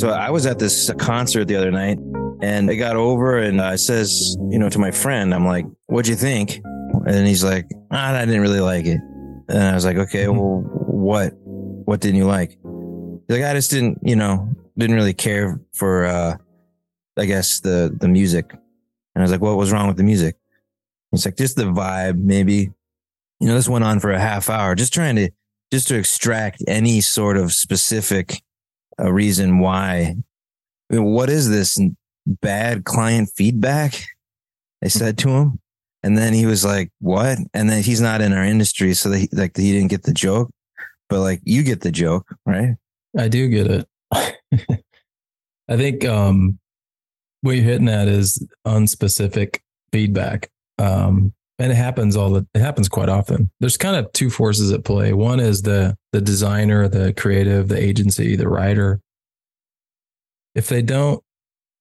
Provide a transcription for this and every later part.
So I was at this concert the other night and I got over and I says, you know, to my friend, I'm like, what'd you think? And he's like, ah, I didn't really like it. And I was like, okay, Mm-hmm. well, what, what didn't you like? He's like, I just didn't, you know, didn't really care for, uh, I guess the, the music. And I was like, what was wrong with the music? He's like, just the vibe, maybe. You know, this went on for a half hour, just trying to, just to extract any sort of specific uh, reason why. I mean, what is this bad client feedback? I said to him. And then he was like, what? And then he's not in our industry. So that he, like he didn't get the joke, but like you get the joke, right? I do get it. I think um, what you're hitting at is unspecific feedback. Um, and it happens all the, it happens quite often. There's kind of two forces at play. One is the, the designer, the creative, the agency, the writer. If they don't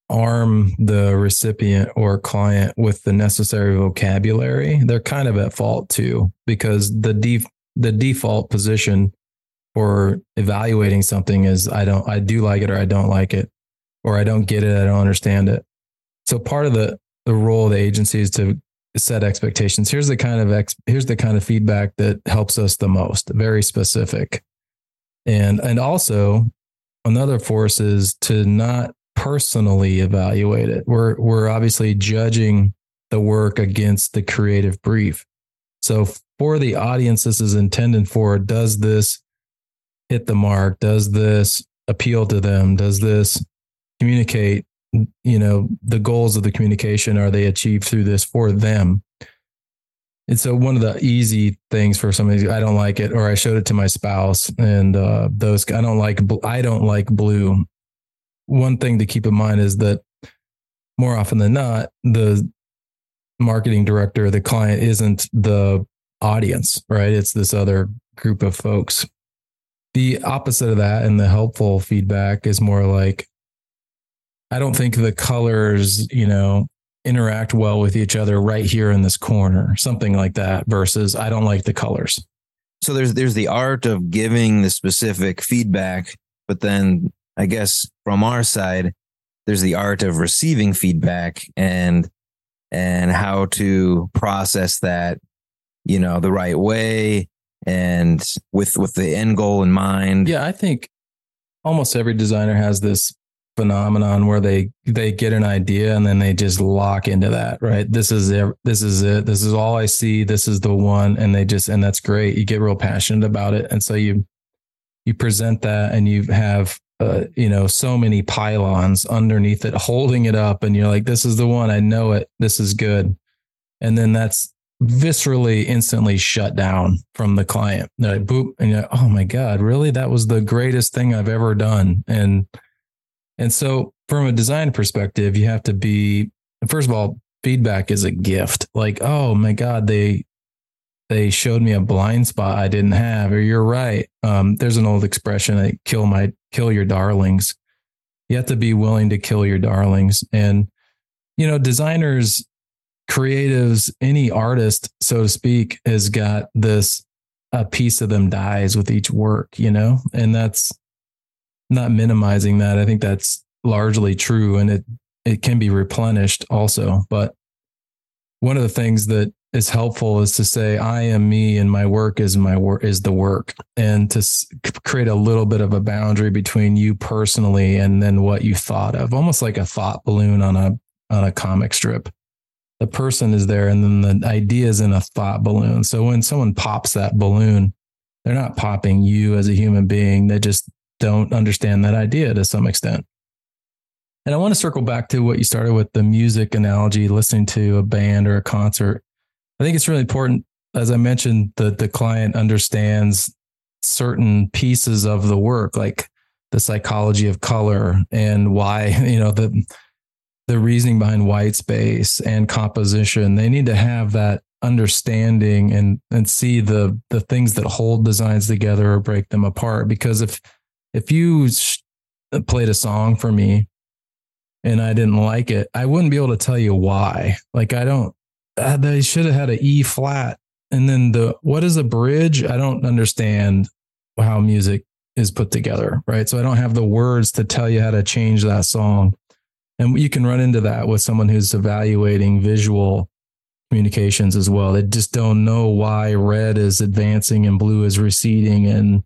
arm the recipient or client with the necessary vocabulary, they're kind of at fault too, because the def- the default position for evaluating something is I don't I do like it or I don't like it or I don't get it I don't understand it. So part of the the role of the agency is to set expectations. Here's the kind of ex, here's the kind of feedback that helps us the most, very specific. And and also another force is to not personally evaluate it. We're we're obviously judging the work against the creative brief. So for the audience this is intended for, does this hit the mark? Does this appeal to them? Does this communicate, you know, the goals of the communication? Are they achieved through this for them? And so one of the easy things for somebody, I don't like it, or I showed it to my spouse and uh, those, I don't like, I don't like blue. One thing to keep in mind is that more often than not, the marketing director, the client isn't the audience, right? It's this other group of folks. The opposite of that and the helpful feedback is more like, I don't think the colors, you know, interact well with each other right here in this corner, something like that, versus I don't like the colors. So there's there's the art of giving the specific feedback, but then I guess from our side, there's the art of receiving feedback and and how to process that, you know, the right way and with with the end goal in mind. Yeah, I think almost every designer has this phenomenon where they they get an idea and then they just lock into that right? This is it this is it this is all i see this is the one and they just and that's great. You get real passionate about it. And so you you present that and you have uh, you know so many pylons underneath it holding it up and you're like this is the one. I know it. This is good. And then that's viscerally instantly shut down from the client. They're like boop and you're like oh my god really? That was the greatest thing i've ever done. And and so, from a design perspective, you have to be first of all, feedback is a gift. Like, oh my god, they they showed me a blind spot I didn't have, or you're right. Um, there's an old expression: like, "Kill my kill your darlings." You have to be willing to kill your darlings, and you know, designers, creatives, any artist, so to speak, has got this. A piece of them dies with each work, you know, and that's not minimizing that. I think that's largely true and it it can be replenished also. But one of the things that is helpful is to say I am me and my work is my work is the work and to s- create a little bit of a boundary between you personally and then what you thought of almost like a thought balloon on a on a comic strip the person is there and then the idea is in a thought balloon so when someone pops that balloon they're not popping you as a human being they just don't understand that idea to some extent. And I want to circle back to what you started with the music analogy, listening to a band or a concert. I think it's really important, as I mentioned, that the client understands certain pieces of the work, like the psychology of color and why, you know, the the reasoning behind white space and composition. They need to have that understanding and and see the the things that hold designs together or break them apart. Because if if you sh- played a song for me and I didn't like it, I wouldn't be able to tell you why. Like I don't, uh, they should have had an E flat. And then the, what is a bridge? I don't understand how music is put together, right? So I don't have the words to tell you how to change that song. And you can run into that with someone who's evaluating visual communications as well. They just don't know why red is advancing and blue is receding and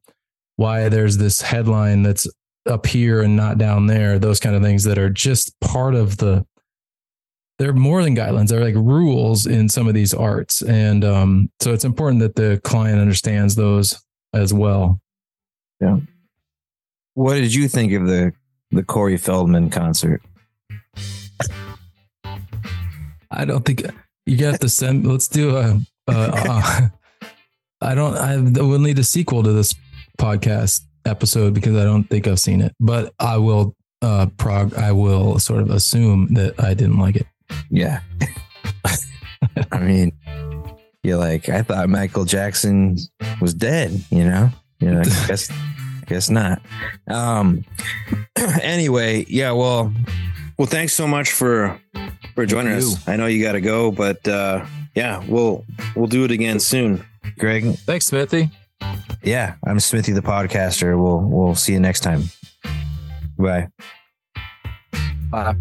why there's this headline that's up here and not down there. Those kind of things that are just part of the they're more than guidelines. They're like rules in some of these arts. And um, so it's important that the client understands those as well. Yeah. What did you think of the the Corey Feldman concert? I don't think you got to send. Let's do a. a, I don't. I will need a sequel to this podcast episode because I don't think I've seen it. But I will. Uh, prog. I will sort of assume that I didn't like it. Yeah. I mean, you're like, I thought Michael Jackson was dead. You know. You know. I guess. I guess not. Um. Anyway, yeah. Well. Well, thanks so much for for joining Thank us. I know you got to go, but uh, yeah, we'll we'll do it again soon. Greg, Thanks, Smithy. Yeah, I'm Smithy the podcaster. We'll we'll see you next time. Bye. Bye.